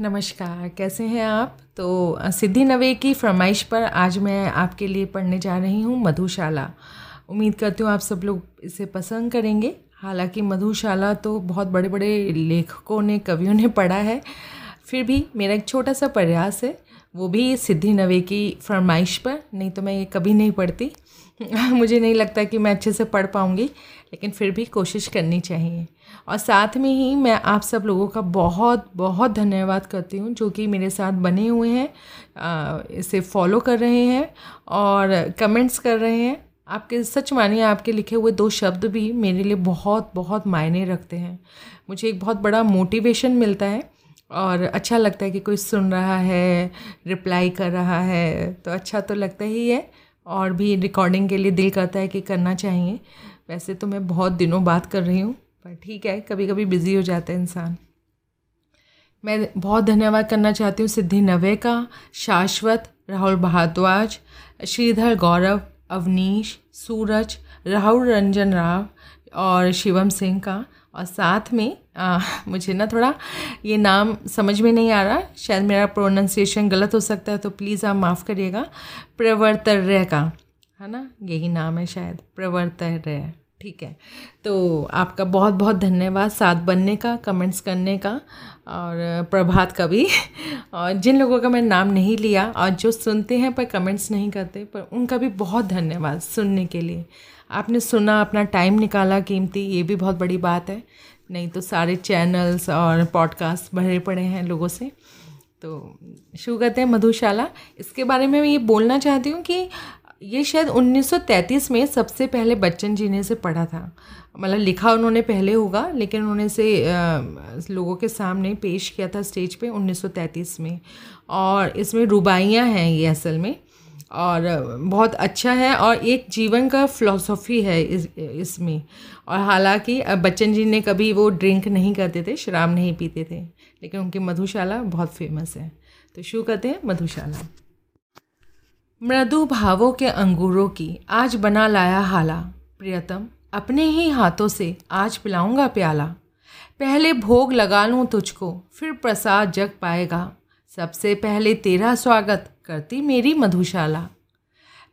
नमस्कार, कैसे हैं आप? तो सिद्धि नवे की फरमाइश पर आज मैं आपके लिए पढ़ने जा रही हूँ मधुशाला। उम्मीद करती हूँ आप सब लोग इसे पसंद करेंगे। हालाँकि मधुशाला तो बहुत बड़े बड़े लेखकों ने, कवियों ने पढ़ा है। फिर भी मेरा एक छोटा सा प्रयास है, वो भी सिद्धि नवे की फरमाइश पर, नहीं तो मैं ये कभी नहीं पढ़ती। मुझे नहीं लगता कि मैं अच्छे से पढ़ पाऊँगी, लेकिन फिर भी कोशिश करनी चाहिए। और साथ में ही मैं आप सब लोगों का बहुत बहुत धन्यवाद करती हूँ, जो कि मेरे साथ बने हुए हैं इसे फॉलो कर रहे हैं और कमेंट्स कर रहे हैं। आपके, सच मानिए, आपके लिखे हुए दो शब्द भी मेरे लिए बहुत बहुत मायने रखते हैं। मुझे एक बहुत बड़ा मोटिवेशन मिलता है और अच्छा लगता है कि कोई सुन रहा है रिप्लाई कर रहा है तो अच्छा तो लगता ही है। और भी रिकॉर्डिंग के लिए दिल करता है कि करना चाहिए। वैसे तो मैं बहुत दिनों बात कर रही हूँ, पर ठीक है कभी कभी बिज़ी हो जाता है इंसान। मैं बहुत धन्यवाद करना चाहती हूँ सिद्धि नवे का, शाश्वत, राहुल भारद्वाज श्रीधर गौरव, अवनीश, सूरज, राहुल रंजन राव और शिवम सिंह का। और साथ में आ, मुझे ना थोड़ा ये नाम समझ में नहीं आ रहा शायद मेरा प्रोनाउंसिएशन गलत हो सकता है तो प्लीज़ आप माफ़ करिएगा। प्रवर्तर्य का है ना? यही नाम है शायद प्रवर्तर्य ठीक है। तो आपका बहुत बहुत धन्यवाद साथ बनने का कमेंट्स करने का और प्रभात का भी। और जिन लोगों का मैं नाम नहीं लिया और जो सुनते हैं पर कमेंट्स नहीं करते पर उनका भी बहुत धन्यवाद सुनने के लिए। आपने सुना, अपना टाइम निकाला, कीमती, ये भी बहुत बड़ी बात है। नहीं तो सारे चैनल्स और पॉडकास्ट भरे पड़े हैं लोगों से। तो शुरू करते हैं मधुशाला। इसके बारे में मैं ये बोलना चाहती हूँ कि ये शायद 1933 में सबसे पहले बच्चन जी ने इसे पढ़ा था। मतलब लिखा उन्होंने पहले होगा, लेकिन उन्होंने इसे लोगों के सामने पेश किया था स्टेज पे 1933 में। और इसमें रुबाइयाँ हैं ये असल में। और बहुत अच्छा है और एक जीवन का फ़िलासफ़ी है इस, इसमें। और हालाँकि बच्चन जी ने कभी वो ड्रिंक नहीं करते थे, शराब नहीं पीते थे, लेकिन उनकी मधुशाला बहुत फ़ेमस है। तो शुरू करते हैं मधुशाला। मृदु भावों के अंगूरों की आज बना लाया हाला। प्रियतम, अपने ही हाथों से आज पिलाऊँगा प्याला। पहले भोग लगा लूँ तुझको, फिर प्रसाद जग पाएगा। सबसे पहले तेरा स्वागत करती मेरी मधुशाला।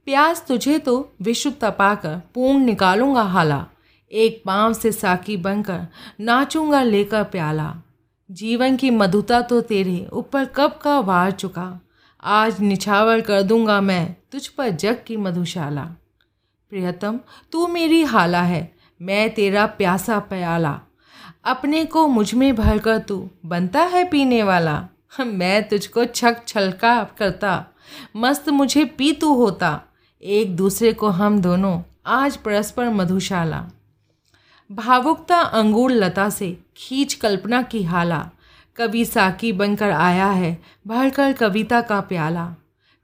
प्यास तुझे तो विश्व तपाकर, पूर्ण निकालूँगा हाला। एक पाँव से साकी बनकर नाचूँगा लेकर प्याला। जीवन की मधुता तो तेरे ऊपर कब का वार चुका। आज निछावर कर दूँगा मैं तुझ पर जग की मधुशाला। प्रियतम, तू मेरी हाला है, मैं तेरा प्यासा प्याला। अपने को मुझमें भरकर तू बनता है पीने वाला। मैं तुझको छक छलका करता। मस्त मुझे पी तू होता। एक दूसरे को हम दोनों, आज परस्पर मधुशाला। भावुकता अंगूर लता से, खींच कल्पना की हाला। कभी साकी बनकर आया है, भरकर कविता का प्याला।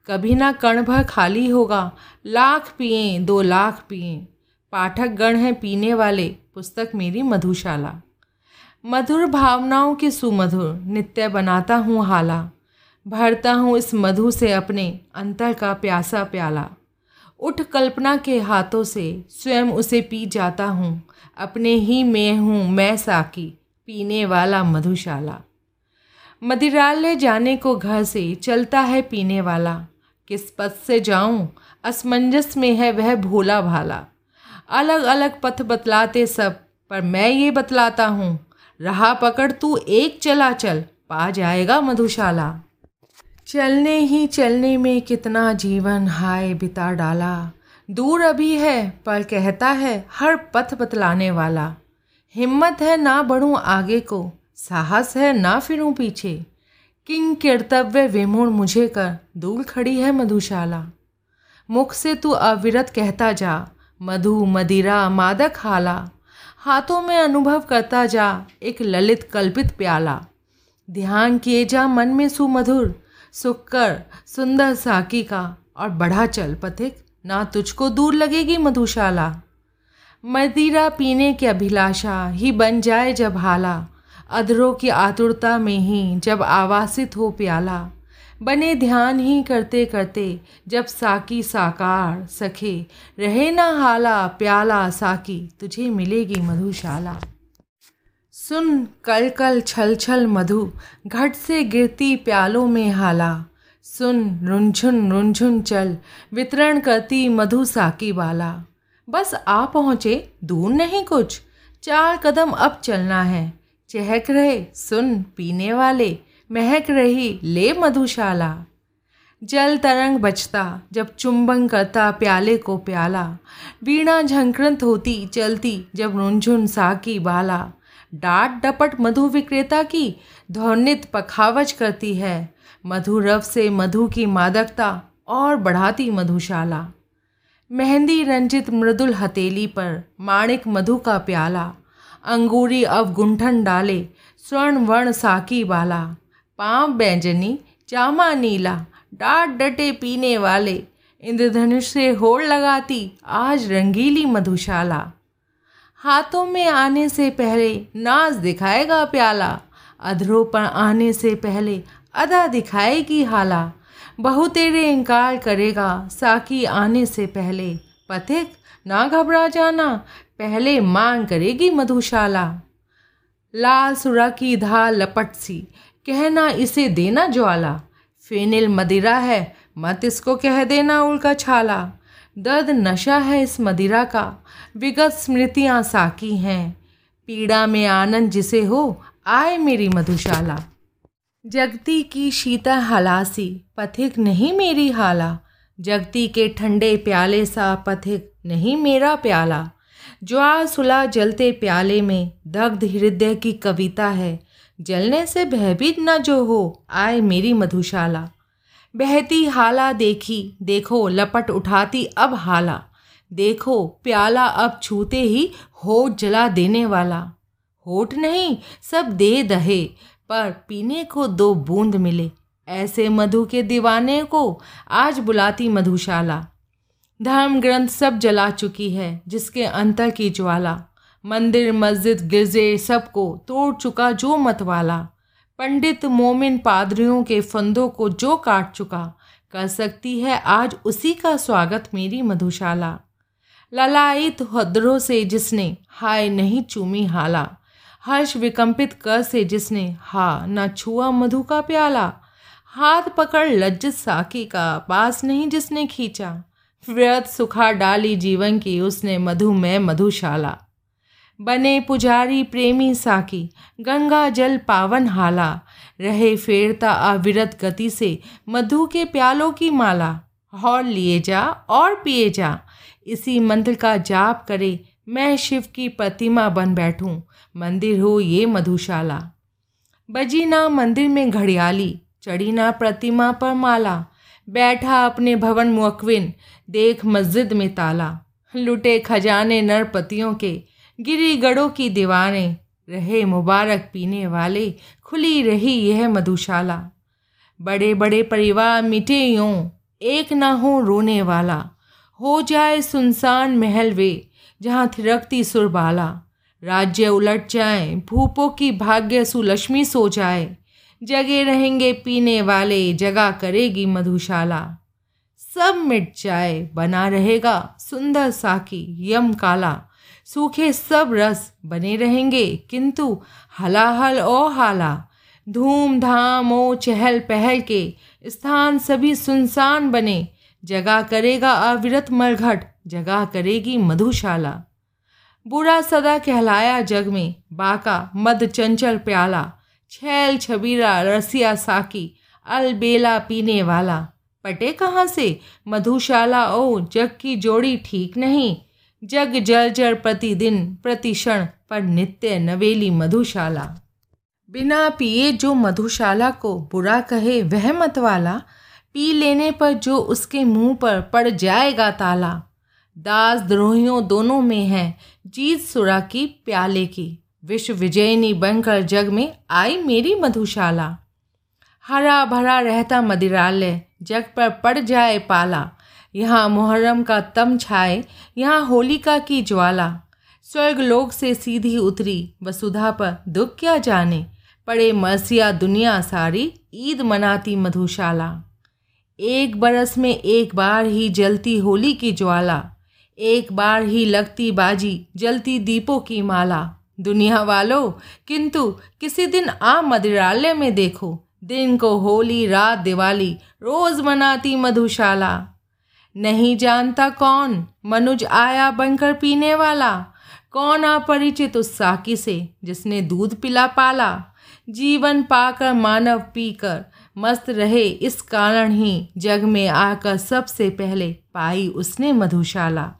कभी ना कण भर खाली होगा, लाख पिए, दो लाख पिए। पाठक गण हैं पीने वाले, पुस्तक मेरी मधुशाला। मधुर भावनाओं के सुमधुर नित्य बनाता हूँ हाला। भरता हूँ इस मधु से अपने अंतर का प्यासा प्याला। उठ कल्पना के हाथों से स्वयं उसे पी जाता हूँ। अपने ही में हूँ मैं साकी, पीने वाला मधुशाला। मदिरालय जाने को घर से चलता है पीने वाला। किस पथ से जाऊँ? असमंजस में है वह भोला भाला। अलग अलग पथ बतलाते सब, पर मैं ये बतलाता हूँ रहा पकड़ तू एक चला चल पा जाएगा मधुशाला। चलने ही चलने में कितना जीवन हाय बिता डाला। दूर अभी है पर कहता है हर पथ बतलाने वाला। हिम्मत है ना बढ़ूं आगे को, साहस है ना फिरूं पीछे। किंग कर्तव्य विमूढ़ मुझे कर, दूर खड़ी है मधुशाला। मुख से तू अविरत कहता जा, मधु, मदिरा, मादक हाला। हाथों में अनुभव करता जा एक ललित कल्पित प्याला। ध्यान किए जा मन में सुमधुर सुख कर सुंदर साकी का और बढ़ा चल पथिक, ना तुझको दूर लगेगी मधुशाला। मदिरा पीने की अभिलाषा ही बन जाए जब हाला, अधरों की आतुरता में ही जब आवासित हो प्याला। बने ध्यान ही करते करते, जब साकी साकार सखे, रहे ना हाला प्याला साकी, तुझे मिलेगी मधुशाला। सुन कल कल छल छल मधु, घट से गिरती प्यालों में हाला। सुन रुंझुन रुंझुन चल, वितरण करती मधु साकी वाला बस आ पहुँचे, दूर नहीं कुछ, चार कदम अब चलना है। चहक रहे, सुन पीने वाले महक रही ले मधुशाला। जल तरंग बचता, जब चुंबन करता प्याले को प्याला। वीणा झंकृत होती, चलती, जब रुंझुन साकी बाला। डाट डपट मधु विक्रेता की, ध्वनित पखावज करती है। मधु रव से मधु की मादकता, और बढ़ाती मधुशाला। मेहंदी रंजित मृदुल हथेली पर, माणिक मधु का प्याला। अंगूरी अवगुंठन डाले, स्वर्ण वर्ण साकी वाला पाँव बैंजनी, चामा नीला, डाट डटे पीने वाले, इंद्रधनुष से होड़ लगाती आज रंगीली मधुशाला। हाथों में आने से पहले नाज दिखाएगा प्याला अधरों पर आने से पहले अदा दिखाएगी हाला। बहु तेरे इनकार करेगा, साकी आने से पहले पथिक ना घबरा जाना, पहले मांग करेगी मधुशाला। लाल सुरा की धार लपट सी कहना इसे देना ज्वाला। फेनिल मदिरा है, मत इसको कह देना उल्का छाला। दर्द नशा है इस मदिरा का, विगत स्मृतियाँ साकी हैं। पीड़ा में आनंद जिसे हो, आए मेरी मधुशाला। जगती की शीता हलासी, पथिक नहीं मेरी हाला। जगती के ठंडे प्याले सा, पथिक नहीं मेरा प्याला। ज्वार सुला जलते प्याले में, दग्ध हृदय की कविता है। जलने से भयभीत न जो हो, आए मेरी मधुशाला। बहती हाला देखी, देखो, लपट उठाती अब हाला। देखो, प्याला अब छूते ही होठ जला देने वाला। होठ नहीं, सब दे दहे, पर पीने को दो बूंद मिले। ऐसे मधु के दीवाने को आज बुलाती मधुशाला। धर्म ग्रंथ सब जला चुकी है, जिसके अंतर की ज्वाला। मंदिर, मस्जिद, गिरजे सबको तोड़ चुका जो मतवाला। पंडित मोमिन पादरियों के फंदों को जो काट चुका। कर सकती है आज उसी का स्वागत मेरी मधुशाला। ललायित हदरों से जिसने हाय नहीं चूमी हाला। हर्ष विकंपित कर से जिसने हा न छुआ मधु का प्याला। हाथ पकड़ लज्जित साकी का पास नहीं जिसने खींचा। व्यर्थ सुखा डाली जीवन की उसने मधु में मधुशाला। बने पुजारी प्रेमी साकी, गंगा जल पावन हाला। रहे फेरता अविरत गति से मधु के प्यालों की माला, और लिए जा, और पिए जा। इसी मंत्र का जाप करे मैं शिव की प्रतिमा बन बैठूं, मंदिर हो ये मधुशाला। बजी ना मंदिर में घड़ियाली, चढ़ी ना प्रतिमा पर माला। बैठा अपने भवन मुअक्विन, देख मस्जिद में ताला। लुटे खजाने नरपतियों के गिरी गढ़ों की दीवारें, रहे मुबारक पीने वाले, खुली रही यह मधुशाला। बड़े बड़े परिवार मिटे यूँ, एक ना हो रोने वाला। हो जाए सुनसान महल वे, जहाँ थिरकती सुरबाला। राज्य उलट जाए, भूपों की भाग्य सुलक्ष्मी सो जाए। जगे रहेंगे पीने वाले, जगा करेगी मधुशाला। सब मिट जाए, बना रहेगा सुंदर साकी, यम काला। सूखे सब रस बने रहेंगे, किंतु हलाहल ओ हाला, धूम धाम ओ चहल पहल के स्थान सभी सुनसान बने। जगा करेगा अविरत मरघट जगा करेगी मधुशाला। बुरा सदा कहलाया जग में, बाका मद चंचल प्याला, छैल छबीरा रसिया साकी अलबेला पीने वाला। पटे कहाँ से? मधुशाला ओ जग की जोड़ी ठीक नहीं जग जल प्रतिदिन प्रतिक्षण पर नित्य नवेली मधुशाला। बिना पिए जो मधुशाला को बुरा कहे, वह मतवाला पी लेने पर जो उसके मुँह पर पड़ जाएगा ताला। दास द्रोहियों दोनों में है, जीत सुरा की प्याले की। विश्व विजयनी बनकर जग में आई मेरी मधुशाला। हरा भरा रहता मदिरालय, जग पर पड़ जाए पाला। यहाँ मुहर्रम का तम छाए, यहाँ होलिका की ज्वाला। स्वर्ग लोक से सीधी उतरी, वसुधा पर दुख क्या जाने? पड़े मरसिया दुनिया सारी, ईद मनाती मधुशाला। एक बरस में एक बार ही जलती होली की ज्वाला। एक बार ही लगती बाजी, जलती दीपों की माला। दुनिया वालों, किंतु किसी दिन आ मदिरालय में देखो। दिन को होली, रात दिवाली, रोज मनाती मधुशाला। नहीं जानता कौन मनुज आया बनकर पीने वाला? कौन अपरिचित उस साकी से जिसने दूध पिला पाला? जीवन पाकर मानव पीकर मस्त रहे इस कारण ही जग में आकर सबसे पहले पाई उसने मधुशाला।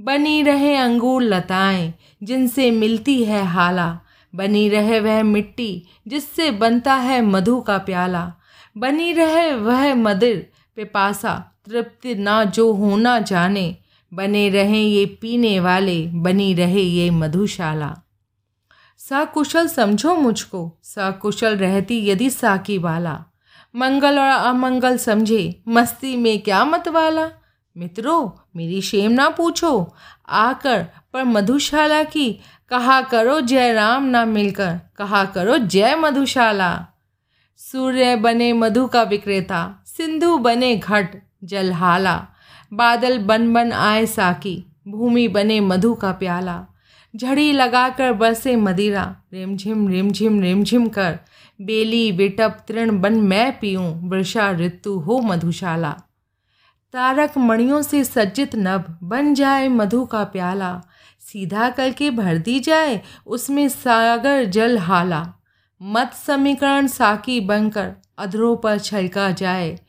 बनी रहे अंगूर लताएँ जिनसे मिलती है हाला। बनी रहे वह मिट्टी जिससे बनता है मधु का प्याला। बनी रहे वह मदिर पिपासा तृप्ति ना जो होना जाने, बने रहें ये पीने वाले, बनी रहे ये मधुशाला। सकुशल समझो मुझको, सकुशल रहती यदि साकी वाला। मंगल और अमंगल समझे, मस्ती में क्या मत वाला मित्रों, मेरी शेम ना पूछो। आकर पर मधुशाला की, कहा करो जय राम ना मिलकर, कहा करो जय मधुशाला। सूर्य बने मधु का विक्रेता, सिंधु बने घट जलहाला। बादल बन बन आए साकी, भूमि बने मधु का प्याला। झड़ी लगाकर बरसे मदिरा, रिमझिम रिमझिम रिमझिम कर। बेली विटप तृण बन मैं पीऊँ वर्षा ऋतु हो मधुशाला। तारक मणियों से सज्जित नभ, बन जाए मधु का प्याला। सीधा करके भर दी जाए, उसमें सागर जल हाला। मत समीकरण साकी बनकर, अधरों पर छलका जाए।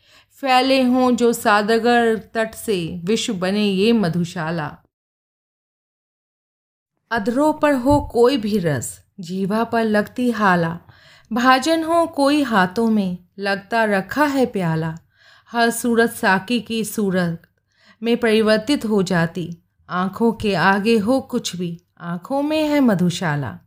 फैले हों जो सादगर तट से विश्व बने ये मधुशाला। अधरों पर हो कोई भी रस, जीवा पर लगती हाला। भाजन हो कोई हाथों में, लगता रखा है प्याला। हर सूरत साकी की सूरत में परिवर्तित हो जाती। आँखों के आगे हो कुछ भी, आँखों में है मधुशाला।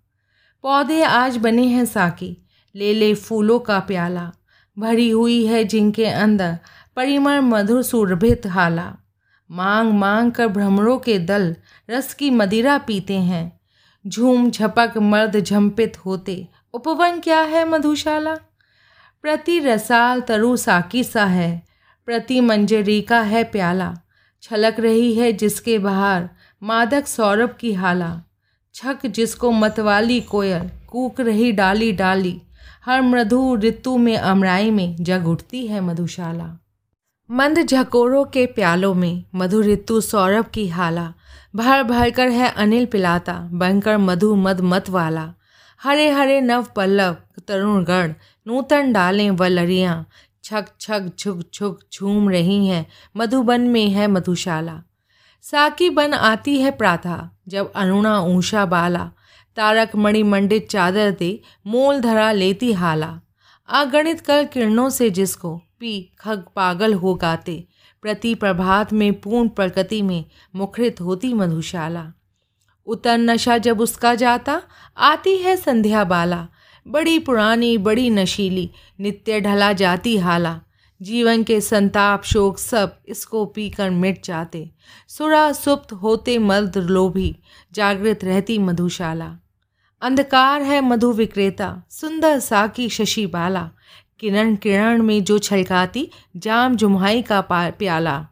पौधे आज बने हैं साकी, ले ले फूलों का प्याला। भरी हुई है जिनके अंदर परिमर मधुर सुरभित हाला। मांग मांग कर भ्रमरों के दल रस की मदिरा पीते हैं। झूम झपक मर्द झंपित होते, उपवन क्या है मधुशाला? प्रति रसाल तरु साकी सा है, प्रति मंजरी का है प्याला। छलक रही है जिसके बाहर मादक सौरभ की हाला। छक जिसको मतवाली कोयल, कूक रही डाली डाली हर मृदु ऋतु में, अमराई में जग उठती है मधुशाला। मंद झकोरों के प्यालों में मधु ऋतु सौरभ की हाला। भर भर कर है अनिल पिलाता, बनकर मधु मद मत वाला। हरे हरे नव पल्लव, तरुण गण, नूतन डालें वलरियाँ छक छक छुक छुक झूम रही हैं मधुबन में है मधुशाला। साकी बन आती है प्राथा जब अरुणा ऊषा बाला। तारक मणि मंडित चादर दे, मोल धरा लेती हाला। अगणित कर किरणों से जिसको पी खग पागल हो गाते, प्रति प्रभात में पूर्ण प्रकृति में मुखरित होती मधुशाला। उतर नशा जब उसका जाता, आती है संध्या बाला। बड़ी पुरानी, बड़ी नशीली, नित्य ढला जाती हाला। जीवन के संताप, शोक सब इसको पीकर मिट जाते। सुरा सुप्त होते मर्द लोभी, जागृत रहती मधुशाला। अंधकार है मधु विक्रेता, सुंदर साकी शशि बाला। किरण किरण में जो छलकाती, जाम जुम्हाई का प्याला।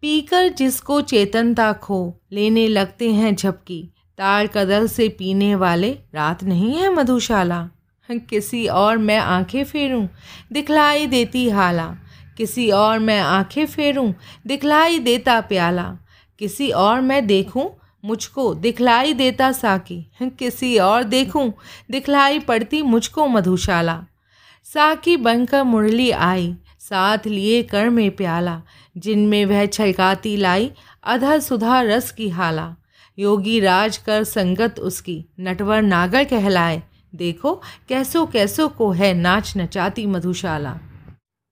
पीकर जिसको चेतनता खो, लेने लगते हैं झपकी। तार कदल से पीने वाले, रात नहीं है मधुशाला। किसी और मैं आँखें फेरूं, दिखलाई देती हाला। किसी और मैं आँखें फेरूं, दिखलाई देता प्याला। किसी और मैं देखूँ मुझको दिखलाई देता साकी। किसी और देखूँ? दिखलाई पड़ती मुझको मधुशाला। साकी बनकर मुरली आई, साथ लिए कर में प्याला, जिनमें वह छलकाती लाई अधर सुधा रस की हाला। योगी राज कर संगत उसकी, नटवर नागर कहलाए। देखो, कैसो कैसो को है नाच नचाती मधुशाला।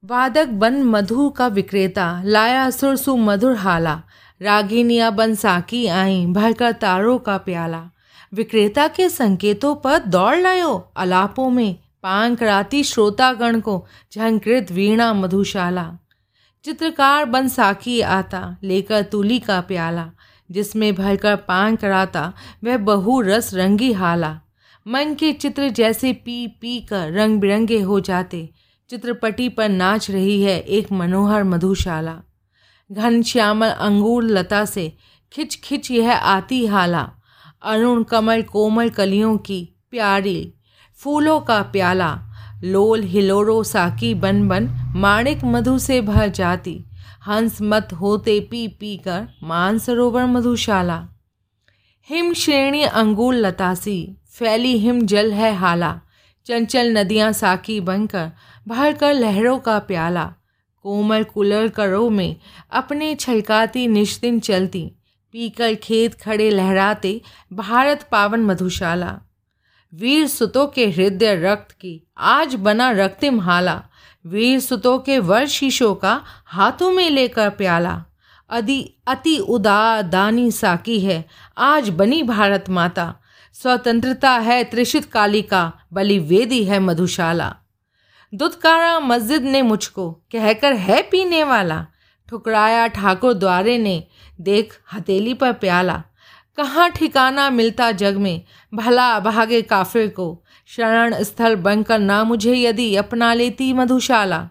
वादक बन मधु का विक्रेता, लाया सुर सु मधुर हाला। रागिनिया बन साकी आई, भरकर तारों का प्याला। विक्रेता के संकेतों पर दौड़ लायो, अलापों में पांग कराती श्रोतागण को झंकृत वीणा मधुशाला। चित्रकार बन साकी आता, लेकर तुली का प्याला, जिसमें भरकर पान कराता वह बहु रस रंगी हाला। मन के चित्र जैसे पी पी कर रंग बिरंगे हो जाते, चित्रपटी पर नाच रही है एक मनोहर मधुशाला। घन श्यामल अंगूर लता से खिच खिच यह आती हाला। अरुण कमल कोमल कलियों की प्यारी, फूलों का प्याला, लोल हिलोरो साकी बन बन माणिक मधु से भर जाती। हंस मत होते पी पी कर मानसरोवर मधुशाला। हिम श्रेणी अंगूर लतासी फैली हिम जल है हाला। चंचल नदियाँ साकी बनकर भर कर लहरों का प्याला। कोमल कुलर करो में अपने छलकाती निश्चिन चलती, पीकर खेत खड़े लहराते भारत पावन मधुशाला। वीर सुतों के हृदय रक्त की आज बना रक्तिम हाला। वीर सुतों के वर शीशों का हाथों में लेकर प्याला। अति अति उदार दानी साकी है, आज बनी भारत माता। स्वतंत्रता है त्रिषित कालिका बलि वेदी है मधुशाला। दुदकारा मस्जिद ने मुझको कहकर है पीने वाला। ठुकराया ठाकुर द्वारे ने देख हथेली पर प्याला। कहाँ ठिकाना मिलता जग में भला भागे काफिर को। शरण स्थल बनकर ना मुझे यदि अपना लेती मधुशाला।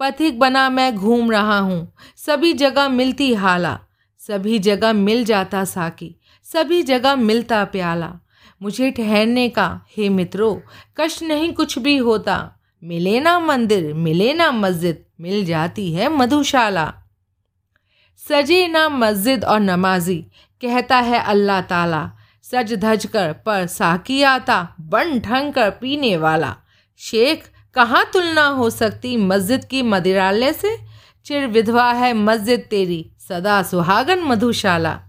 पथिक बना मैं घूम रहा हूँ, सभी जगह मिलती हाला। सभी जगह मिल जाता साकी, सभी जगह मिलता प्याला। मुझे ठहरने का, हे मित्रों, कष्ट नहीं कुछ भी होता। मिले ना मंदिर मिले ना मस्जिद, मिल जाती है मधुशाला। सजे ना मस्जिद और नमाजी, कहता है अल्लाह ताला। सज धज कर पर साकी आता, बन ठंग कर पीने वाला। शेख, कहाँ तुलना हो सकती मस्जिद की मदिरालय से? चिर विधवा है मस्जिद तेरी, सदा सुहागन मधुशाला।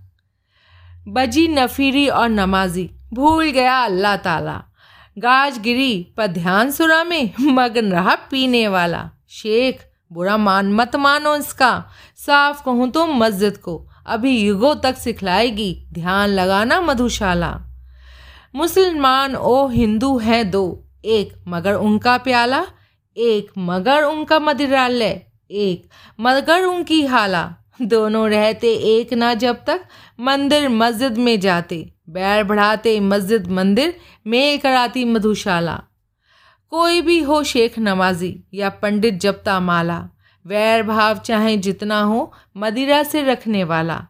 बजी नफीरी और नमाजी, भूल गया अल्लाह ताला। गाज गिरी पर ध्यान सुरा में मगन रहा पीने वाला। शेख, बुरा मान मत मानो इसका। साफ़ कहूँ तो मस्जिद को अभी युगों तक सिखलाएगी। ध्यान लगाना मधुशाला। मुसलमान ओ हिंदू हैं दो। एक मगर उनका प्याला, एक मगर उनका मदिरालय, एक मगर उनकी हाला। दोनों रहते एक ना जब तक मंदिर मस्जिद में जाते। बैर बढ़ाते मस्जिद मंदिर मेल कराती मधुशाला। कोई भी हो शेख नमाजी या पंडित जपता माला, वैर भाव चाहे जितना हो, मदिरा से रखने वाला।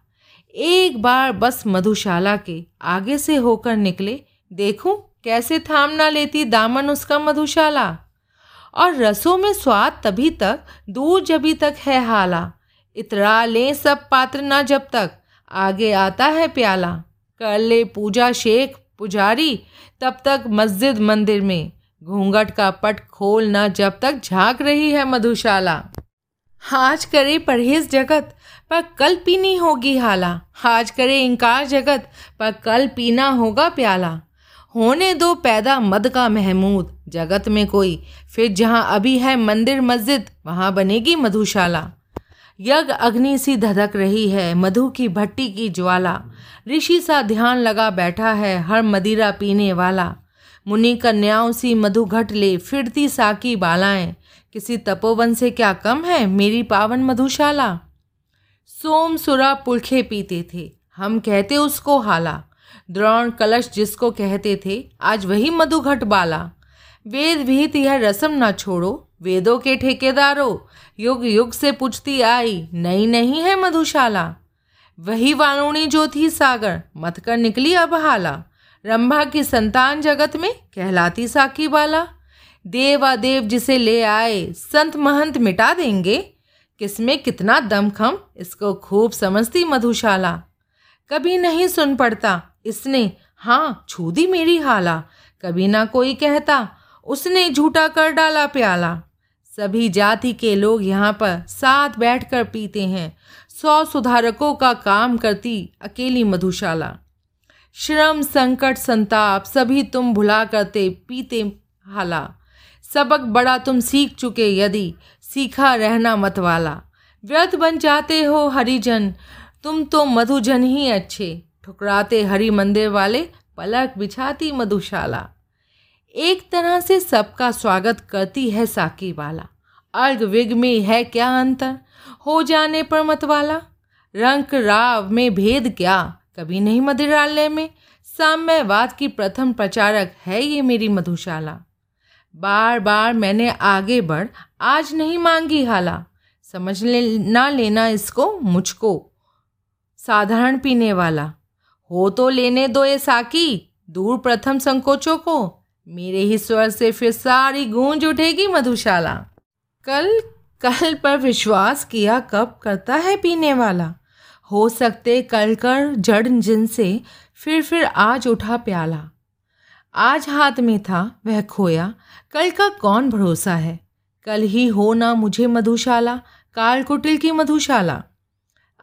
एक बार बस मधुशाला के आगे से होकर निकले, देखूँ कैसे थाम ना लेती दामन उसका मधुशाला। और रसों में स्वाद तभी तक, दूर जभी तक है हाला। इतरा लें सब पात्र ना जब तक, आगे आता है प्याला। कर ले पूजा शेख पुजारी, तब तक मस्जिद मंदिर में। घूंघट का पट खोल ना जब तक झाँक रही है मधुशाला। आज करे परहेज जगत, पर कल पीनी होगी हाला। आज करे इनकार जगत, पर कल पीना होगा प्याला। होने दो पैदा मद का महमूद, जगत में कोई। फिर जहाँ अभी है मंदिर मस्जिद, वहाँ बनेगी मधुशाला। यज्ञ अग्नि सी धधक रही है, मधु की भट्टी की ज्वाला। ऋषि सा ध्यान लगा बैठा है, हर मदिरा पीने वाला। मुनि कन्याओं सी मधु घट ले, फिरती साकी बालाएँ। किसी तपोवन से क्या कम है, मेरी पावन मधुशाला? सोम सुरा पुलखे पीते थे, हम कहते उसको हाला। द्रोण कलश जिसको कहते थे, आज वही मधुघट बाला। वेद विहित यह रसम ना छोड़ो वेदों के ठेकेदारों युग युग से पूछती आई नई नहीं है मधुशाला। वही वारुणी जो थी सागर, मत कर निकली अब हाला। रंभा की संतान जगत में, कहलाती साकी बाला। देवादेव जिसे ले आए, संत महंत मिटा देंगे। किसमें कितना दमखम, इसको खूब समझती मधुशाला। कभी नहीं सुन पड़ता, इसने हाँ छू दी मेरी हाला। कभी ना कोई कहता, उसने झूठा कर डाला प्याला। सभी जाति के लोग यहाँ पर साथ बैठकर पीते हैं। सौ सुधारकों का काम करती अकेली मधुशाला। श्रम संकट संताप सभी तुम भुला करते पीते हाला। सबक बड़ा तुम सीख चुके यदि सीखा रहना मत वाला व्यर्थ बन जाते हो हरिजन, तुम तो मधुजन ही अच्छे। ठुकराते हरि मंदिर वाले पलक बिछाती मधुशाला। एक तरह से सबका स्वागत करती है साकी वाला। अर्घ विग में है क्या अंतर? हो जाने पर मत वाला। रंक राव में भेद क्या? कभी नहीं मदिरालय में। साम्यवाद की प्रथम प्रचारक है ये मेरी मधुशाला। बार बार मैंने आगे बढ़, आज नहीं मांगी हाला। समझ ले, ना लेना इसको, मुझको। साधारण पीने वाला। हो तो लेने दो ये साकी। दूर प्रथम संकोचों को। मेरे ही स्वर से फिर सारी गूंज उठेगी मधुशाला। कल कल पर विश्वास किया कब करता है पीने वाला। हो सकते कल कर जड़ जिनसे फिर फिर आज उठा प्याला। आज हाथ में था वह खोया, कल का कौन भरोसा है? कल ही हो ना मुझे मधुशाला, काल कुटिल की मधुशाला।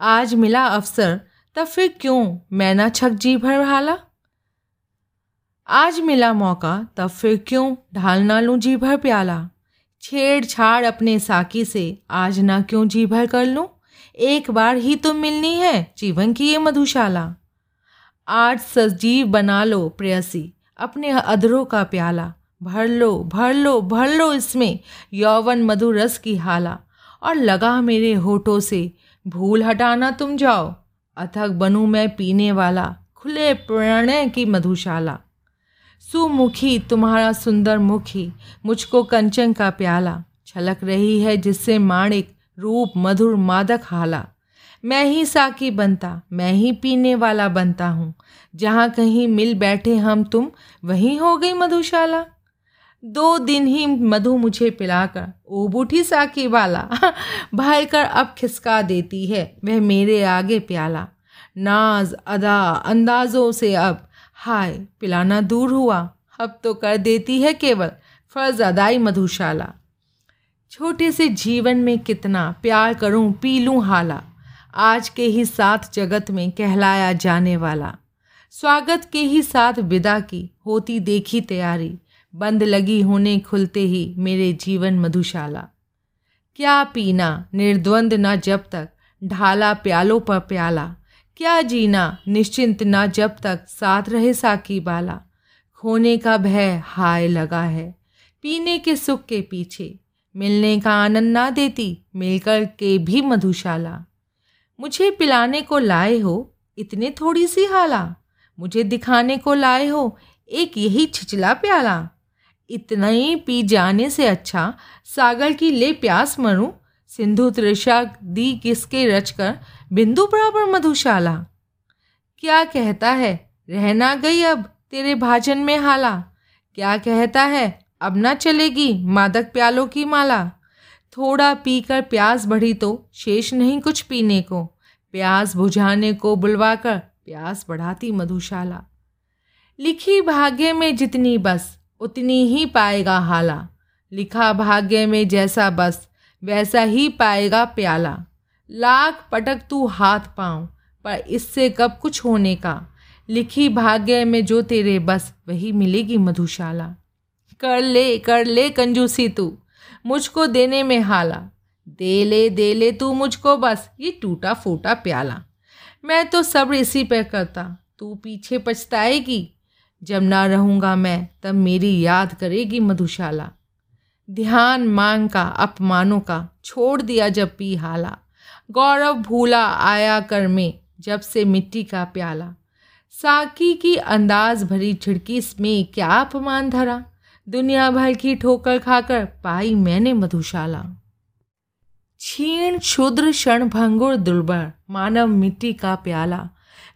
आज मिला अवसर, तब फिर क्यों मैं ना छक जी भर हाला आज मिला मौका, तब फिर क्यों ढाल ना लूँ जी भर प्याला? छेड़छाड़ अपने साकी से आज ना क्यों जी भर कर लूँ? एक बार ही तो मिलनी है जीवन की ये मधुशाला। आज सजीव बना लो प्रेयसी, अपने अधरों का प्याला। भर लो भर लो भर लो इसमें यौवन मधुर रस की हाला। और लगा मेरे होठों से, भूल हटाना तुम जाओ। अथक बनूं मैं पीने वाला, खुले प्रणय की मधुशाला। सुमुखी, तुम्हारा सुंदर मुखी, मुझको कंचन का प्याला, छलक रही है जिससे माणिक रूप मधुर मादक हाला। मैं ही साकी बनता, मैं ही पीने वाला बनता हूँ। जहाँ कहीं मिल बैठे हम तुम, वहीं हो गई मधुशाला। दो दिन ही मधु मुझे पिलाकर ऊब उठी साकी वाला भाई कर अब खिसका देती है, वह मेरे आगे प्याला। नाज, अदा, अंदाजों से अब हाय, पिलाना दूर हुआ। अब तो कर देती है केवल फ़र्ज़ अदाई मधुशाला। छोटे से जीवन में कितना प्यार करूँ, पी लूँ हाला। आज के ही साथ जगत में कहलाया जाने वाला। स्वागत के ही साथ विदा की, होती देखी तैयारी। बंद लगी होने खुलते ही मेरे जीवन मधुशाला। क्या पीना, निर्द्वंद न जब तक, ढाला प्यालों पर प्याला। क्या जीना निश्चिंत न जब तक साथ रहे साकी बाला? खोने का भय हाय लगा है, पीने के सुख के पीछे। मिलने का आनंद ना देती मिलकर के भी मधुशाला। मुझे पिलाने को लाए हो इतने थोड़ी सी हाला। मुझे दिखाने को लाए हो एक यही छिचला प्याला। इतना ही पी जाने से अच्छा सागर की ले प्यास मरूं। सिंधु त्रिषा दी किसके रचकर बिंदु बराबर मधुशाला। क्या कहता है, रहना गई अब तेरे भाजन में हाला। क्या कहता है, अब ना चलेगी मादक प्यालों की माला। थोड़ा पीकर प्यास बढ़ी तो शेष नहीं कुछ पीने को। प्यास बुझाने को बुलवाकर प्यास बढ़ाती मधुशाला। लिखी भाग्य में जितनी बस, उतनी ही पाएगा हाला। लिखा भाग्य में जैसा बस, वैसा ही पाएगा प्याला। लाख पटक तू हाथ पाँव, पर इससे कब कुछ होने का? लिखी भाग्य में जो तेरे बस, वही मिलेगी मधुशाला। कर ले कर ले कंजूसी तू, मुझको देने में हाला। दे ले दे ले तू मुझको बस, ये टूटा फूटा प्याला। मैं तो सब्र इसी पे करता, तू पीछे पछताएगी। जब ना रहूँगा मैं, तब मेरी याद करेगी मधुशाला। ध्यान मांग का, अपमानों का, छोड़ दिया जब पी हाला। गौरव भूला आया कर में जब से मिट्टी का प्याला। साकी की अंदाज भरी छिड़की में क्या अपमान धरा। दुनिया भर की ठोकर खाकर पाई मैंने मधुशाला। क्षीण, क्षुद्र, क्षण भंगुर, दुर्बल मानव मिट्टी का प्याला।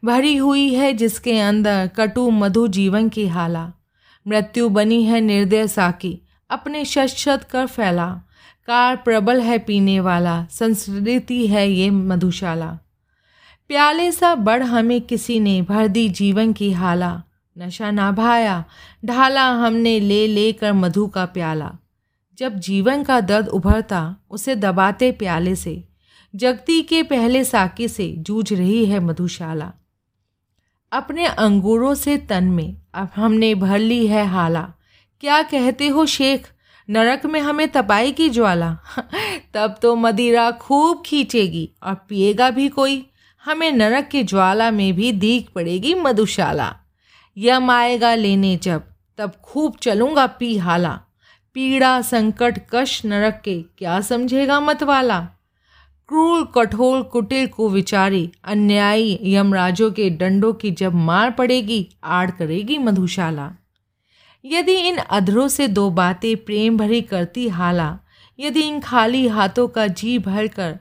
भरी हुई है जिसके अंदर कटु मधु जीवन की हाला। मृत्यु बनी है निर्दय साकी। अपने शत कर फैला। कार प्रबल है पीने वाला संस्कृति है ये मधुशाला। प्याले सा बढ़ हमें किसी ने, भर दी जीवन की हाला। नशा ना भाया, ढाला हमने ले लेकर मधु का प्याला। जब जीवन का दर्द उभरता, उसे दबाते प्याले से। जगती के पहले साकी से जूझ रही है मधुशाला। अपने अंगूरों से तन में, अब हमने भर ली है हाला। क्या कहते हो शेख? नरक में हमें तपाई की ज्वाला। तब तो मदिरा खूब खींचेगी और पिएगा भी कोई। हमें नरक की ज्वाला में भी दीख पड़ेगी मधुशाला। यम आएगा लेने जब, तब खूब चलूँगा पी हाला पीड़ा संकट कश नरक के, क्या समझेगा मतवाला? क्रूर, कठोर, कुटिल को विचारी अन्यायी यमराजों के डंडों की जब मार पड़ेगी, आड़ करेगी मधुशाला। यदि इन अधरों से दो बातें प्रेम भरी करती हाला, यदि इन खाली हाथों का जी भर कर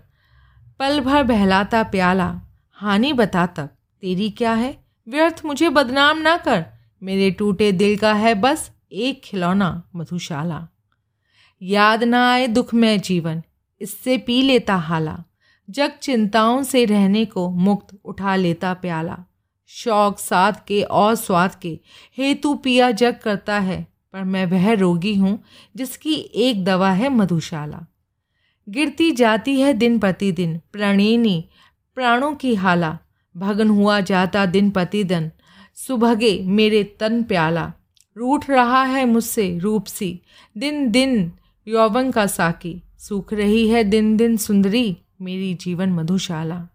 पल भर बहलाता प्याला, हानि बता तक, तेरी क्या है? व्यर्थ मुझे बदनाम ना कर, मेरे टूटे दिल का है बस एक खिलौना मधुशाला। याद ना आए दुख में जीवन, इससे पी लेता हाला, जग चिंताओं से रहने को मुक्त उठा लेता प्याला। शौक, साध के और स्वाद के हेतु पिया जग करता है, पर मैं वह रोगी हूँ जिसकी एक दवा है मधुशाला। गिरती जाती है दिन प्रतिदिन, प्रणिनी प्राणों की हाला। भगन हुआ जाता दिन प्रतिदिन, सुभगे मेरे तन प्याला। रूठ रहा है मुझसे रूप सी, दिन दिन यौवन का साकी। सूख रही है दिन दिन सुंदरी, मेरी जीवन मधुशाला।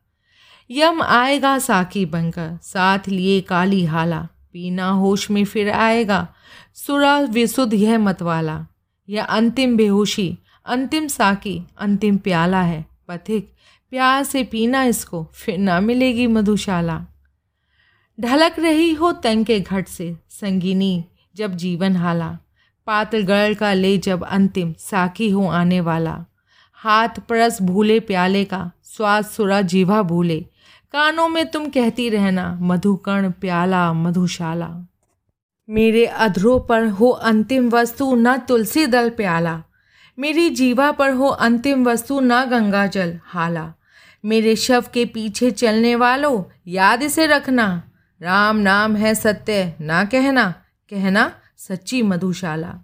यम आएगा साकी बनकर, साथ लिए काली हाला। पीना होश में फिर आएगा, सुरा विशुद्ध यह मतवाला यह अंतिम बेहोशी, अंतिम साकी, अंतिम प्याला है। पथिक, प्यार से पीना इसको, फिर ना मिलेगी मधुशाला। ढलक रही हो तंग के घट से, संगीनी जब जीवन हाला। पातल गढ़ का ले जब अंतिम, साकी हो आने वाला। हाथ परस भूले प्याले का, स्वाद सुरा जीवा भूले। कानों में तुम कहती रहना मधुकर्ण प्याला, मधुशाला। मेरे अधरों पर हो अंतिम वस्तु न तुलसी दल प्याला। मेरी जीवा पर हो अंतिम वस्तु न गंगा जल हाला। मेरे शव के पीछे चलने वालों, याद इसे रखना। राम नाम है सत्य, ना कहना कहना सच्ची मधुशाला।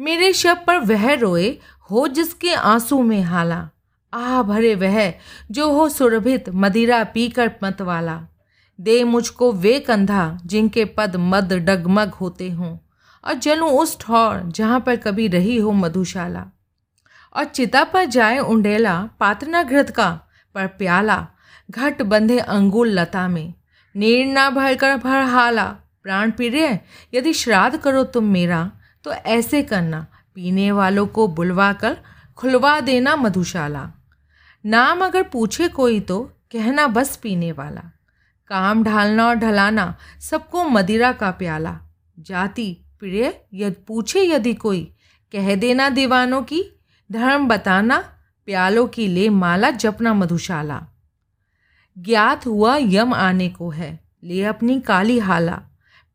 मेरे शव पर वह रोए, हो जिसके आँसू में हाला। आ भरे वह, जो हो सुरभित मदिरा पीकर मत वाला। दे मुझको वे कंधा, जिनके पद मद डगमग होते हों। और जलूं उस ठौर, जहाँ पर कभी रही हो मधुशाला। और चिता पर जाए उंडेला, पातना घृत का, पर प्याला, घट बंधे अंगुल लता में। नीर ना भरकर भर हाला, प्राण प्रिय यदि श्राद्ध करो तुम मेरा तो ऐसे करना, पीने वालों को बुलवा कर खुलवा देना मधुशाला। नाम अगर पूछे कोई तो कहना बस पीने वाला। काम ढालना और ढलाना, सबको मदिरा का प्याला। जाति, प्रिय यद पूछे यदि कोई, कह देना दीवानों की, धर्म बताना, प्यालों की ले माला, जपना मधुशाला। ज्ञात हुआ यम आने को है, ले अपनी काली हाला।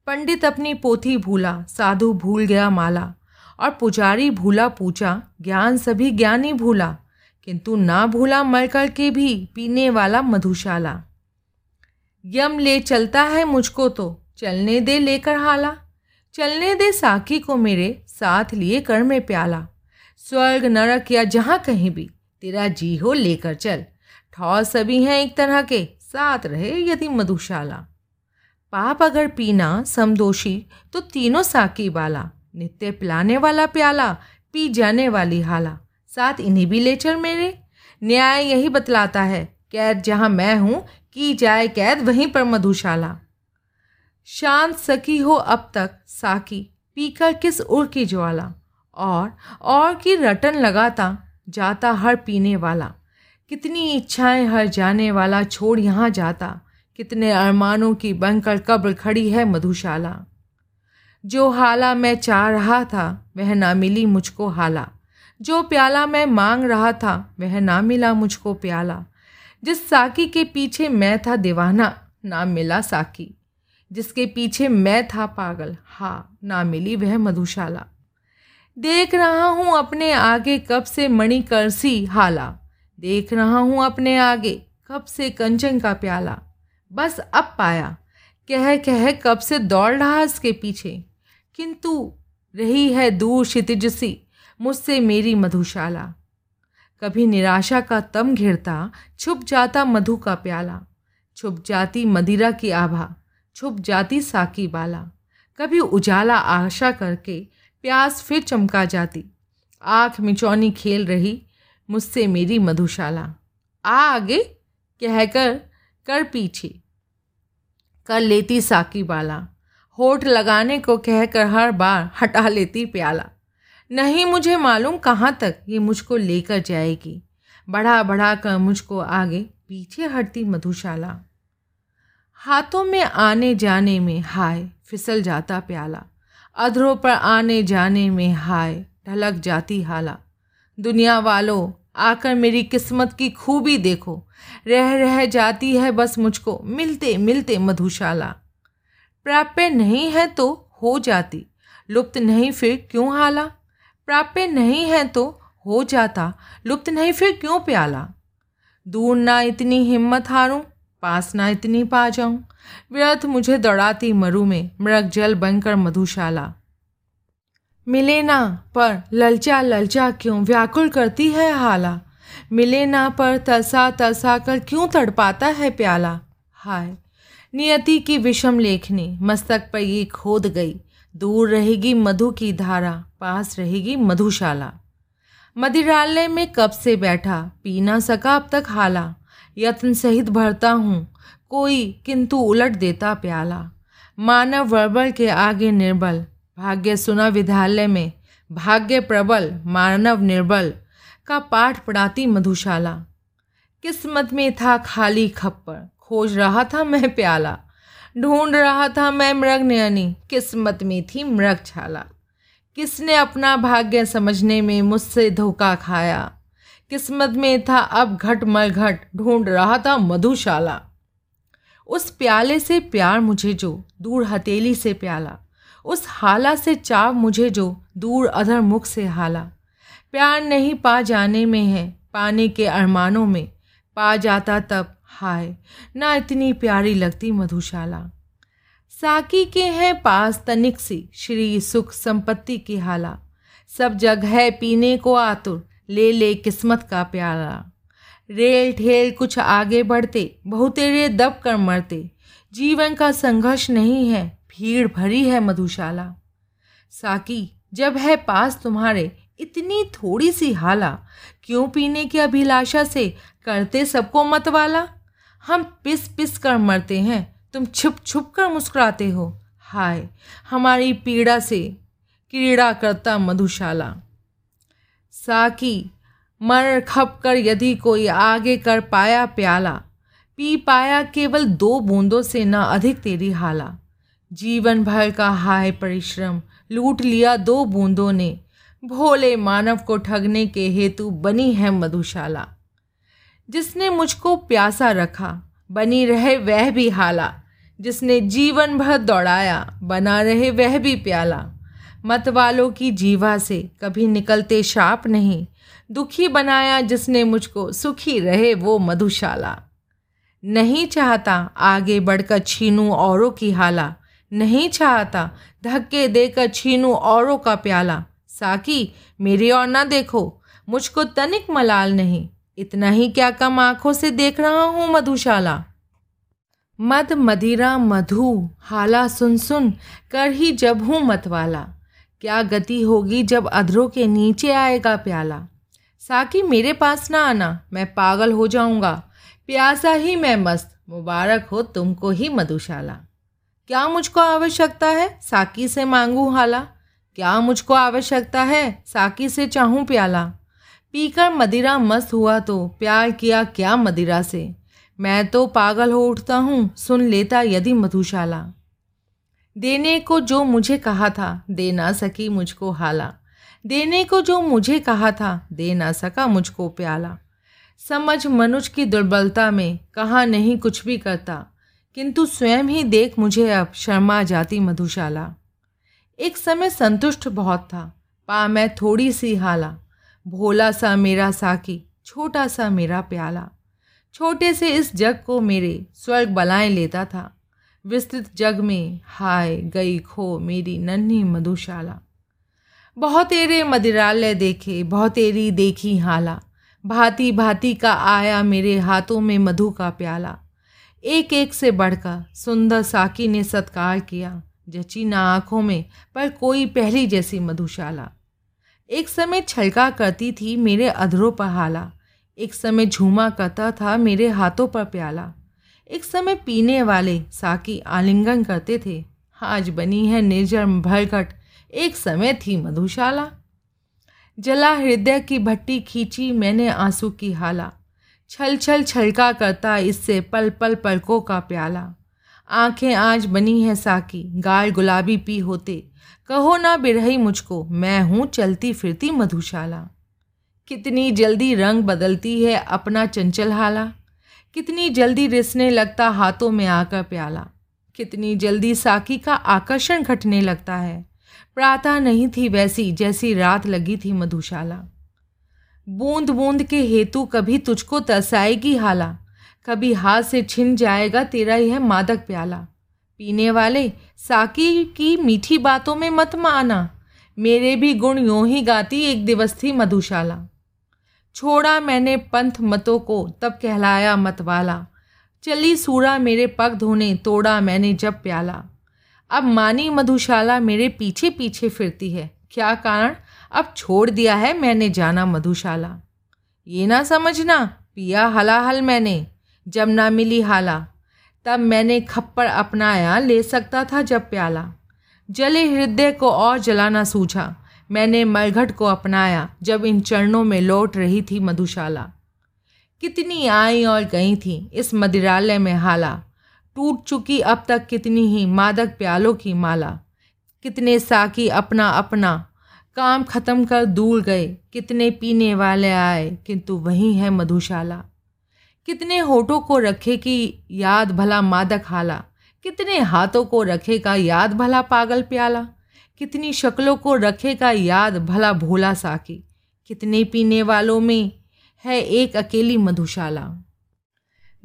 पंडित अपनी पोथी भूला, साधु भूल गया माला। और पुजारी भूला पूछा, ज्ञान सभी ज्ञानी भूला। किंतु ना भूला मरकर के भी पीने वाला मधुशाला। यम ले चलता है मुझको तो चलने दे लेकर हाला। चलने दे साकी को मेरे, साथ लिए कर में प्याला। स्वर्ग, नरक या जहाँ कहीं भी, तेरा जी हो लेकर चल। ठौर सभी हैं एक तरह के, साथ रहे यदि मधुशाला। पाप अगर पीना समदोषी तो तीनों साकी वाला। नित्य पिलाने वाला प्याला, पी जाने वाली हाला। साथ इन्हीं भी ले चल मेरे। न्याय यही बतलाता है, कैद जहाँ मैं हूँ, की जाए कैद वहीं पर मधुशाला। शांत सकी हो अब तक, साकी, पीकर किस उड़ की ज्वाला? और और की रटन लगाता, जाता हर पीने वाला। कितनी इच्छाएँ हर जाने वाला छोड़ यहाँ जाता, कितने अरमानों की बनकर कब्र खड़ी है मधुशाला। जो हाला मैं चाह रहा था, वह ना मिली मुझको हाला। जो प्याला मैं मांग रहा था, वह ना मिला मुझको प्याला। जिस साकी के पीछे मैं था दीवाना, ना मिला साकी। जिसके पीछे मैं था पागल हाँ ना मिली वह मधुशाला। देख रहा हूँ अपने आगे कब से मणि करसी हाला। देख रहा हूँ अपने आगे कब से कंचन का प्याला। बस अब पाया। कह कह कब से दौड़ रहा इसके पीछे। किंतु रही है दूर क्षितिज सी। मुझसे मेरी मधुशाला। कभी निराशा का तम घिरता, छुप जाता मधु का प्याला। छुप जाती मदिरा की आभा, छुप जाती साकी बाला। कभी उजाला आशा करके प्यास फिर चमका जाती। आँख मिचौनी खेल रही मुझसे मेरी मधुशाला। आ आगे, कहकर कर पीछे। कर लेती साकी बाला। होठ लगाने को कहकर हर बार हटा लेती प्याला। नहीं मुझे मालूम कहाँ तक ये मुझको लेकर जाएगी। बढ़ा बढ़ा कर मुझको आगे, पीछे हटती मधुशाला। हाथों में आने जाने में हाय, फिसल जाता प्याला। अधरों पर आने जाने में हाय, ढलक जाती हाला। दुनिया वालों, आकर मेरी किस्मत की खूबी देखो। रह रह जाती है बस मुझको, मिलते मिलते मधुशाला। प्राप्य नहीं है तो हो जाती। लुप्त नहीं फिर क्यों हाला? प्राप्य नहीं है तो हो जाता। लुप्त नहीं, फिर क्यों प्याला? दूर ना इतनी हिम्मत हारूं, पास ना इतनी पा जाऊँ। व्यर्थ मुझे दौड़ाती मरु में, मृग जल बनकर मधुशाला। मिले ना पर ललचा ललचा क्यों, व्याकुल करती है हाला। मिले ना पर तरसा तरसा कर क्यों तड़पाता है प्याला? हाय, नियति की विषम लेखनी, मस्तक पर ये खोद गई। दूर रहेगी मधु की धारा, पास रहेगी मधुशाला। मदिरालय में कब से बैठा, पी ना सका अब तक हाला। यत्न सहित भरता हूँ, कोई किंतु उलट देता प्याला। मानव वर्बल के आगे निर्बल, भाग्य सुना विद्यालय में। भाग्य प्रबल, मानव निर्बल, का पाठ पढ़ाती मधुशाला। किस्मत में था खाली खप्पर, खोज रहा था मैं प्याला। ढूंढ रहा था मैं मृग नयनी किस्मत में थी मृग छाला। किसने अपना भाग्य समझने में मुझसे धोखा खाया? किस्मत में था अब घट मल घट, ढूंढ रहा था मधुशाला। उस प्याले से प्यार मुझे जो, दूर हथेली से प्याला। उस हाला से चाव मुझे जो, दूर अधर मुख से हाला। प्यार नहीं पा जाने में है, पाने के अरमानों में। पा जाता तब हाय, ना इतनी प्यारी लगती मधुशाला। साकी के हैं पास तनिक सी श्री सुख संपत्ति की हाला। सब जग है पीने को आतुर, ले ले किस्मत का प्यारा। रेल ठेल कुछ आगे बढ़ते बहुतेरे दब कर मरते। जीवन का संघर्ष नहीं है, भीड़ भरी है मधुशाला। साकी, जब है पास तुम्हारे, इतनी थोड़ी सी हाला। क्यों पीने की अभिलाषा से, करते सबको मतवाला? हम पिस पिस कर मरते हैं, तुम छुप छुप कर मुस्कुराते हो। हाय, हमारी पीड़ा से क्रीड़ा करता मधुशाला। साकी, मर खप कर यदि कोई आगे कर पाया प्याला, पी पाया केवल दो बूंदों से न अधिक तेरी हाला। जीवन भर का हाय परिश्रम लूट लिया दो बूंदों ने, भोले मानव को ठगने के हेतु बनी है मधुशाला। जिसने मुझको प्यासा रखा, बनी रहे वह भी हाला। जिसने जीवन भर दौड़ाया, बना रहे वह भी प्याला। मत वालों की जीवा से कभी निकलते शाप नहीं। दुखी बनाया जिसने मुझको, सुखी रहे वो मधुशाला। नहीं चाहता आगे बढ़कर छीनूं औरों की हाला। नहीं चाहता धक्के देकर छीनूं औरों का प्याला। साकी, मेरी और ना देखो, मुझको तनिक मलाल नहीं। इतना ही क्या कम आँखों से देख रहा हूँ, मधुशाला? मद मदिरा मधु, हाला सुन सुन, कर ही जब हूँ मतवाला। क्या गति होगी जब अधरों के नीचे आएगा प्याला? साकी, मेरे पास ना आना, मैं पागल हो जाऊँगा। प्यासा ही मैं मस्त, मुबारक हो तुमको ही, मधुशाला। क्या मुझको आवश्यकता है, साकी से मांगूँ हाला? क्या मुझको आवश्यकता है, साकी से चाहूँ प्याला? पीकर मदिरा मस्त हुआ तो प्यार किया क्या मदिरा से? मैं तो पागल हो उठता हूँ, सुन लेता यदि मधुशाला। देने को जो मुझे कहा था, दे ना सकी मुझको हाला। देने को जो मुझे कहा था, दे ना सका मुझको प्याला। समझ मनुष्य की दुर्बलता में कहा नहीं कुछ भी करता, किंतु स्वयं ही देख मुझे अब शर्मा जाती मधुशाला। एक समय संतुष्ट बहुत था, पा मैं थोड़ी सी हाला। भोला सा मेरा साकी, छोटा सा मेरा प्याला। छोटे से इस जग को मेरे स्वर्ग बलाएँ लेता था। विस्तृत जग में हाय गई खो मेरी नन्ही मधुशाला। बहुत एरे मदिरालय देखे, बहुत एरी देखी हाला। भांति भांति का आया मेरे हाथों में मधु का प्याला। एक एक से बढ़कर सुंदर साकी ने सत्कार किया, जची ना आँखों में, पर कोई पहली जैसी मधुशाला। एक समय छलका करती थी मेरे अधरों पर हाला। एक समय झूमा करता था मेरे हाथों पर प्याला। एक समय पीने वाले साकी आलिंगन करते थे। आज बनी है निर्जर भरघट एक समय थी मधुशाला। जला हृदय की भट्टी खींची मैंने आँसू की हाला। छल छल छलका करता इससे पल पल पलकों का प्याला। आँखें आज बनी है साकी, गाल गुलाबी पी होते। कहो ना बिरही मुझको, मैं हूँ चलती फिरती मधुशाला। कितनी जल्दी रंग बदलती है अपना चंचल हाला। कितनी जल्दी रिसने लगता हाथों में आकर प्याला। कितनी जल्दी साकी का आकर्षण घटने लगता है। प्रातः नहीं थी वैसी, जैसी रात लगी थी मधुशाला। बूंद बूंद के हेतु कभी तुझको तरसाएगी हाला। कभी हाथ से छिन जाएगा तेरा यह मादक प्याला। पीने वाले साकी की मीठी बातों में मत माना। मेरे भी गुण यूँ ही गाती एक दिवस थी मधुशाला। छोड़ा मैंने पंथ मतों को, तब कहलाया मतवाला चली सूरा मेरे पग धोने, तोड़ा मैंने जब प्याला। अब मानी मधुशाला मेरे पीछे पीछे फिरती है। क्या कारण? अब छोड़ दिया है मैंने जाना मधुशाला। ये ना समझना, पिया हलाहल मैंने। जब ना मिली हाला, तब मैंने खप्पर अपनाया, ले सकता था जब प्याला। जले हृदय को और जलाना सूझा, मैंने मरघट को अपनाया, जब इन चरणों में लौट रही थी मधुशाला। कितनी आई और गई थी इस मदिरालय में हाला। टूट चुकी अब तक कितनी ही मादक प्यालों की माला। कितने साकी अपना अपना, काम खत्म कर दूर गए, कितने पीने वाले आए, किंतु वही है मधुशाला। कितने होठों को रखे कि याद भला मादक हाला? कितने हाथों को रखेगा याद भला पागल प्याला? कितनी शक्लों को रखेगा याद भला भोला साकी? कितने पीने वालों में है एक अकेली मधुशाला?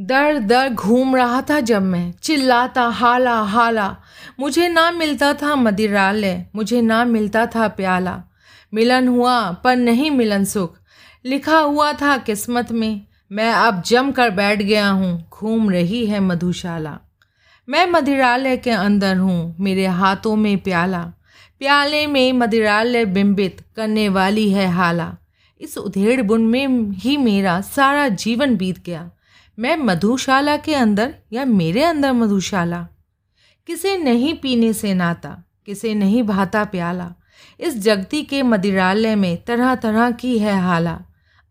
दर दर घूम रहा था जब मैं, चिल्लाता, हाला हाला। मुझे ना मिलता था मदिरालय, मुझे ना मिलता था प्याला। मिलन हुआ पर नहीं मिलन सुख। लिखा हुआ था किस्मत में मैं अब जम कर बैठ गया हूँ, घूम रही है मधुशाला। मैं मदिरालय के अंदर हूँ, मेरे हाथों में प्याला। प्याले में मदिरालय बिंबित करने वाली है हाला। इस उधेड़ बुन में ही मेरा सारा जीवन बीत गया। मैं मधुशाला के अंदर या मेरे अंदर मधुशाला? किसे नहीं पीने से नाता, किसे नहीं भाता प्याला? इस जगती के मदिरालय में तरह तरह की है हाला।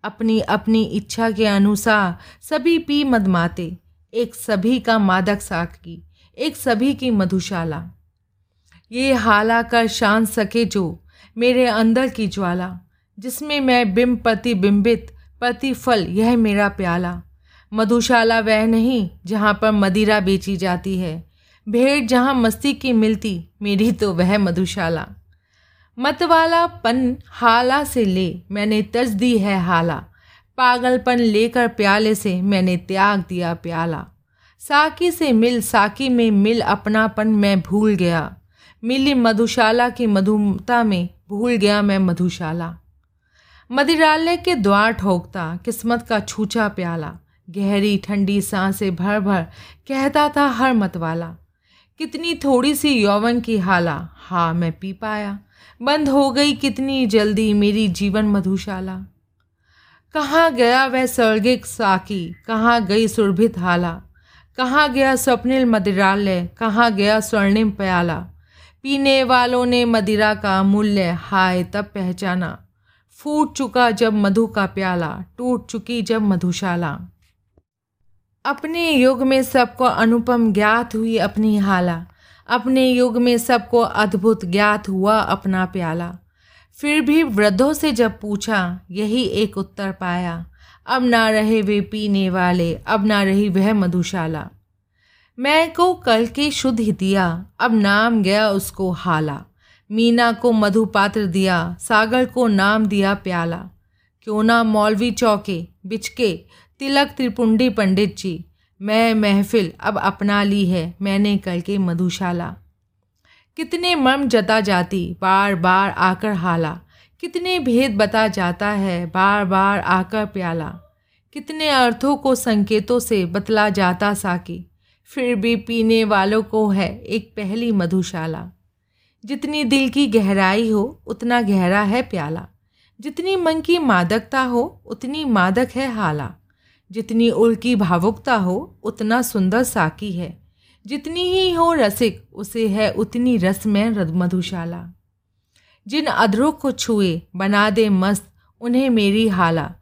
अपनी अपनी इच्छा के अनुसार सभी पी मदमाते, एक सभी का मादक साख की एक सभी की मधुशाला। ये हाला कर शान सके जो मेरे अंदर की ज्वाला, जिसमें मैं बिंब प्रतिबिंबित प्रतिफल, यह मेरा प्याला। मधुशाला वह नहीं, जहाँ पर मदिरा बेची जाती है। भेड़ जहाँ मस्ती की मिलती, मेरी तो वह मधुशाला। मतवाला पन हाला से ले मैंने तज दी है हाला। पागलपन लेकर प्याले से मैंने त्याग दिया प्याला। साकी से मिल, साकी में मिल अपनापन मैं भूल गया। मिली मधुशाला की मधुमता में भूल गया मैं मधुशाला। मदिरालय के द्वार ठोकता, किस्मत का छूचा प्याला। गहरी ठंडी साँसें भर भर कहता था हर मतवाला। कितनी थोड़ी सी यौवन की हाला हाँ मैं पी पाया। बंद हो गई कितनी जल्दी मेरी जीवन मधुशाला। कहाँ गया वह स्वर्गिक साकी? कहाँ गई सुरभित हाला? कहाँ गया स्वप्निल मदिरालय? कहाँ गया स्वर्णिम प्याला? पीने वालों ने मदिरा का मूल्य हाय तब पहचाना। फूट चुका जब मधु का प्याला, टूट चुकी जब मधुशाला। अपने युग में सबको अनुपम ज्ञात हुई अपनी हाला। अपने युग में सबको अद्भुत ज्ञात हुआ अपना प्याला। फिर भी वृद्धों से जब पूछा, यही एक उत्तर पाया, अब ना रहे वे पीने वाले, अब ना रही वह मधुशाला। मैं को कल के शुद्ध दिया, अब नाम गया उसको हाला। मीना को मधुपात्र दिया, सागर को नाम दिया प्याला। क्यों ना मौलवी चौके, बिचके, तिलक त्रिपुंडी पंडित जी मैं महफिल अब अपना ली है मैंने कल के मधुशाला। कितने मर्म जता जाती, बार बार आकर हाला। कितने भेद बता जाता है, बार बार आकर प्याला। कितने अर्थों को संकेतों से बतला जाता साकी। फिर भी पीने वालों को है एक पहली मधुशाला। जितनी दिल की गहराई हो, उतना गहरा है प्याला। जितनी मन की मादकता हो, उतनी मादक है हाला। जितनी उल्की भावुकता हो, उतना सुंदर साकी है। जितनी ही हो रसिक, उसे है उतनी रस में मधुशाला जिन अधरों को छुए, बना दे मस्त, उन्हें मेरी हाला।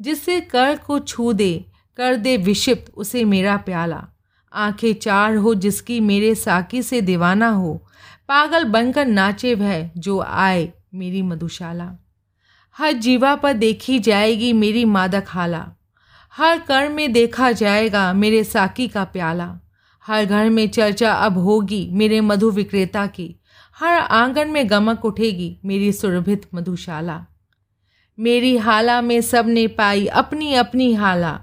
जिससे कर को छू दे, कर दे विषिप्त उसे मेरा प्याला। आँखें चार हो जिसकी मेरे साकी से दीवाना हो। पागल बनकर नाचे वह जो आए, मेरी मधुशाला। हर जीवा पर देखी जाएगी मेरी मादक हाला। हर कर में देखा जाएगा मेरे साकी का प्याला। हर घर में चर्चा अब होगी मेरे मधु विक्रेता की। हर आँगन में गमक उठेगी मेरी सुरभित मधुशाला। मेरी हाला में सबने पाई अपनी अपनी हाला।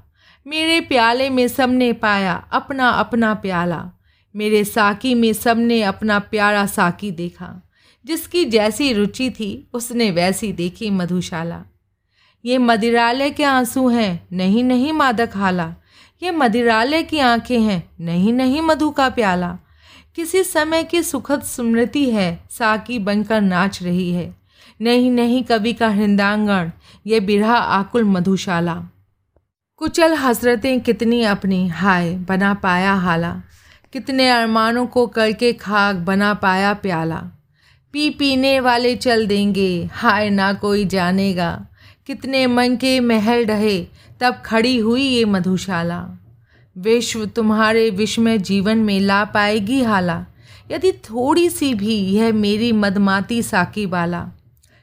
मेरे प्याले में सबने पाया अपना अपना प्याला। मेरे साकी में सबने अपना प्यारा साकी देखा। जिसकी जैसी रुचि थी, उसने वैसी देखी मधुशाला। ये मदिरालय के आँसू हैं, नहीं नहीं मादक हाला। ये मदिरालय की आँखें हैं, नहीं नहीं मधु का प्याला। किसी समय की सुखद स्मृति है, साकी बनकर नाच रही है। नहीं नहीं कवि का हृदयांगण ये बिरहा आकुल मधुशाला। कुचल हसरतें कितनी अपनी, हाय, बना पाया हाला। कितने अरमानों को करके खाक बना पाया प्याला। पी पीने वाले चल देंगे, हाय, ना कोई जानेगा। कितने मन के महल रहे तब खड़ी हुई ये मधुशाला। विश्व तुम्हारे विश्व जीवन में ला पाएगी हाला। यदि थोड़ी सी भी यह मेरी मदमाती साकी वाला।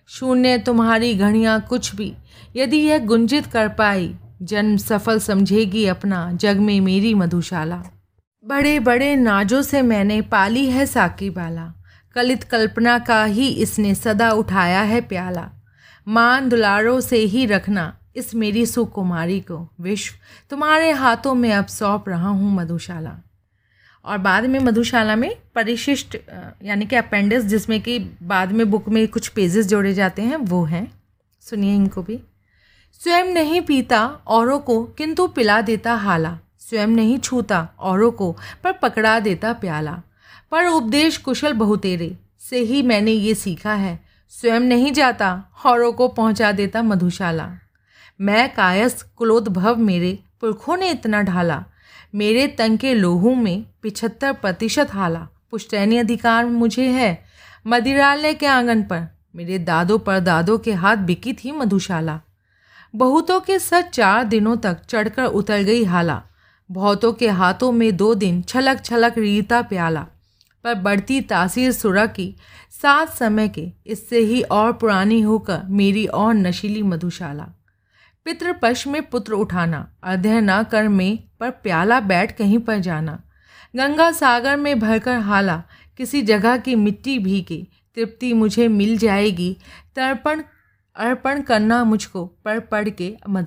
शून्य तुम्हारी घड़ियाँ कुछ भी, यदि यह गुंजित कर पाई, जन्म सफल समझेगी अपना जग में मेरी मधुशाला। बड़े बड़े नाजों से मैंने पाली है साकी बाला कलित कल्पना का ही इसने सदा उठाया है प्याला। मान दुलारों से ही रखना इस मेरी सुकुमारी को, विश्व। तुम्हारे हाथों में अब सौंप रहा हूँ मधुशाला। और बाद में मधुशाला में परिशिष्ट यानी कि अपेंडिक्स जिसमें कि बाद में बुक में कुछ पेजेस जोड़े जाते हैं, वो हैं। सुनिए इनको भी। स्वयं नहीं पीता औरों को, किंतु पिला देता हाला। स्वयं नहीं छूता औरों को, पर पकड़ा देता प्याला। पर उपदेश कुशल बहुतेरे, से ही मैंने ये सीखा है। स्वयं नहीं जाता, हौरों को पहुँचा देता मधुशाला। मैं कायस कुलोद्भव मेरे पुरखों ने इतना ढाला। मेरे तन के लोहू में पिछहत्तर प्रतिशत हाला। पुश्तैनी अधिकार मुझे है। मदिरालय के आँगन पर मेरे दादों पर दादों के हाथ बिकी थी मधुशाला। बहुतों के सच चार दिनों तक चढ़कर उतर गई हाला। बहुतों के हाथों में दो दिन छलक छलक रीता प्याला। पर बढ़ती तासीर सुरा की सात समय के इससे ही और पुरानी होकर मेरी और नशीली मधुशाला। पितृपक्ष में पुत्र उठाना अध्यय न कर में पर प्याला बैठ कहीं पर जाना। गंगा सागर में भरकर हाला, किसी जगह की मिट्टी भी की तृप्ति मुझे मिल जाएगी, तर्पण, अर्पण करना मुझको पढ़ पढ़ के मधु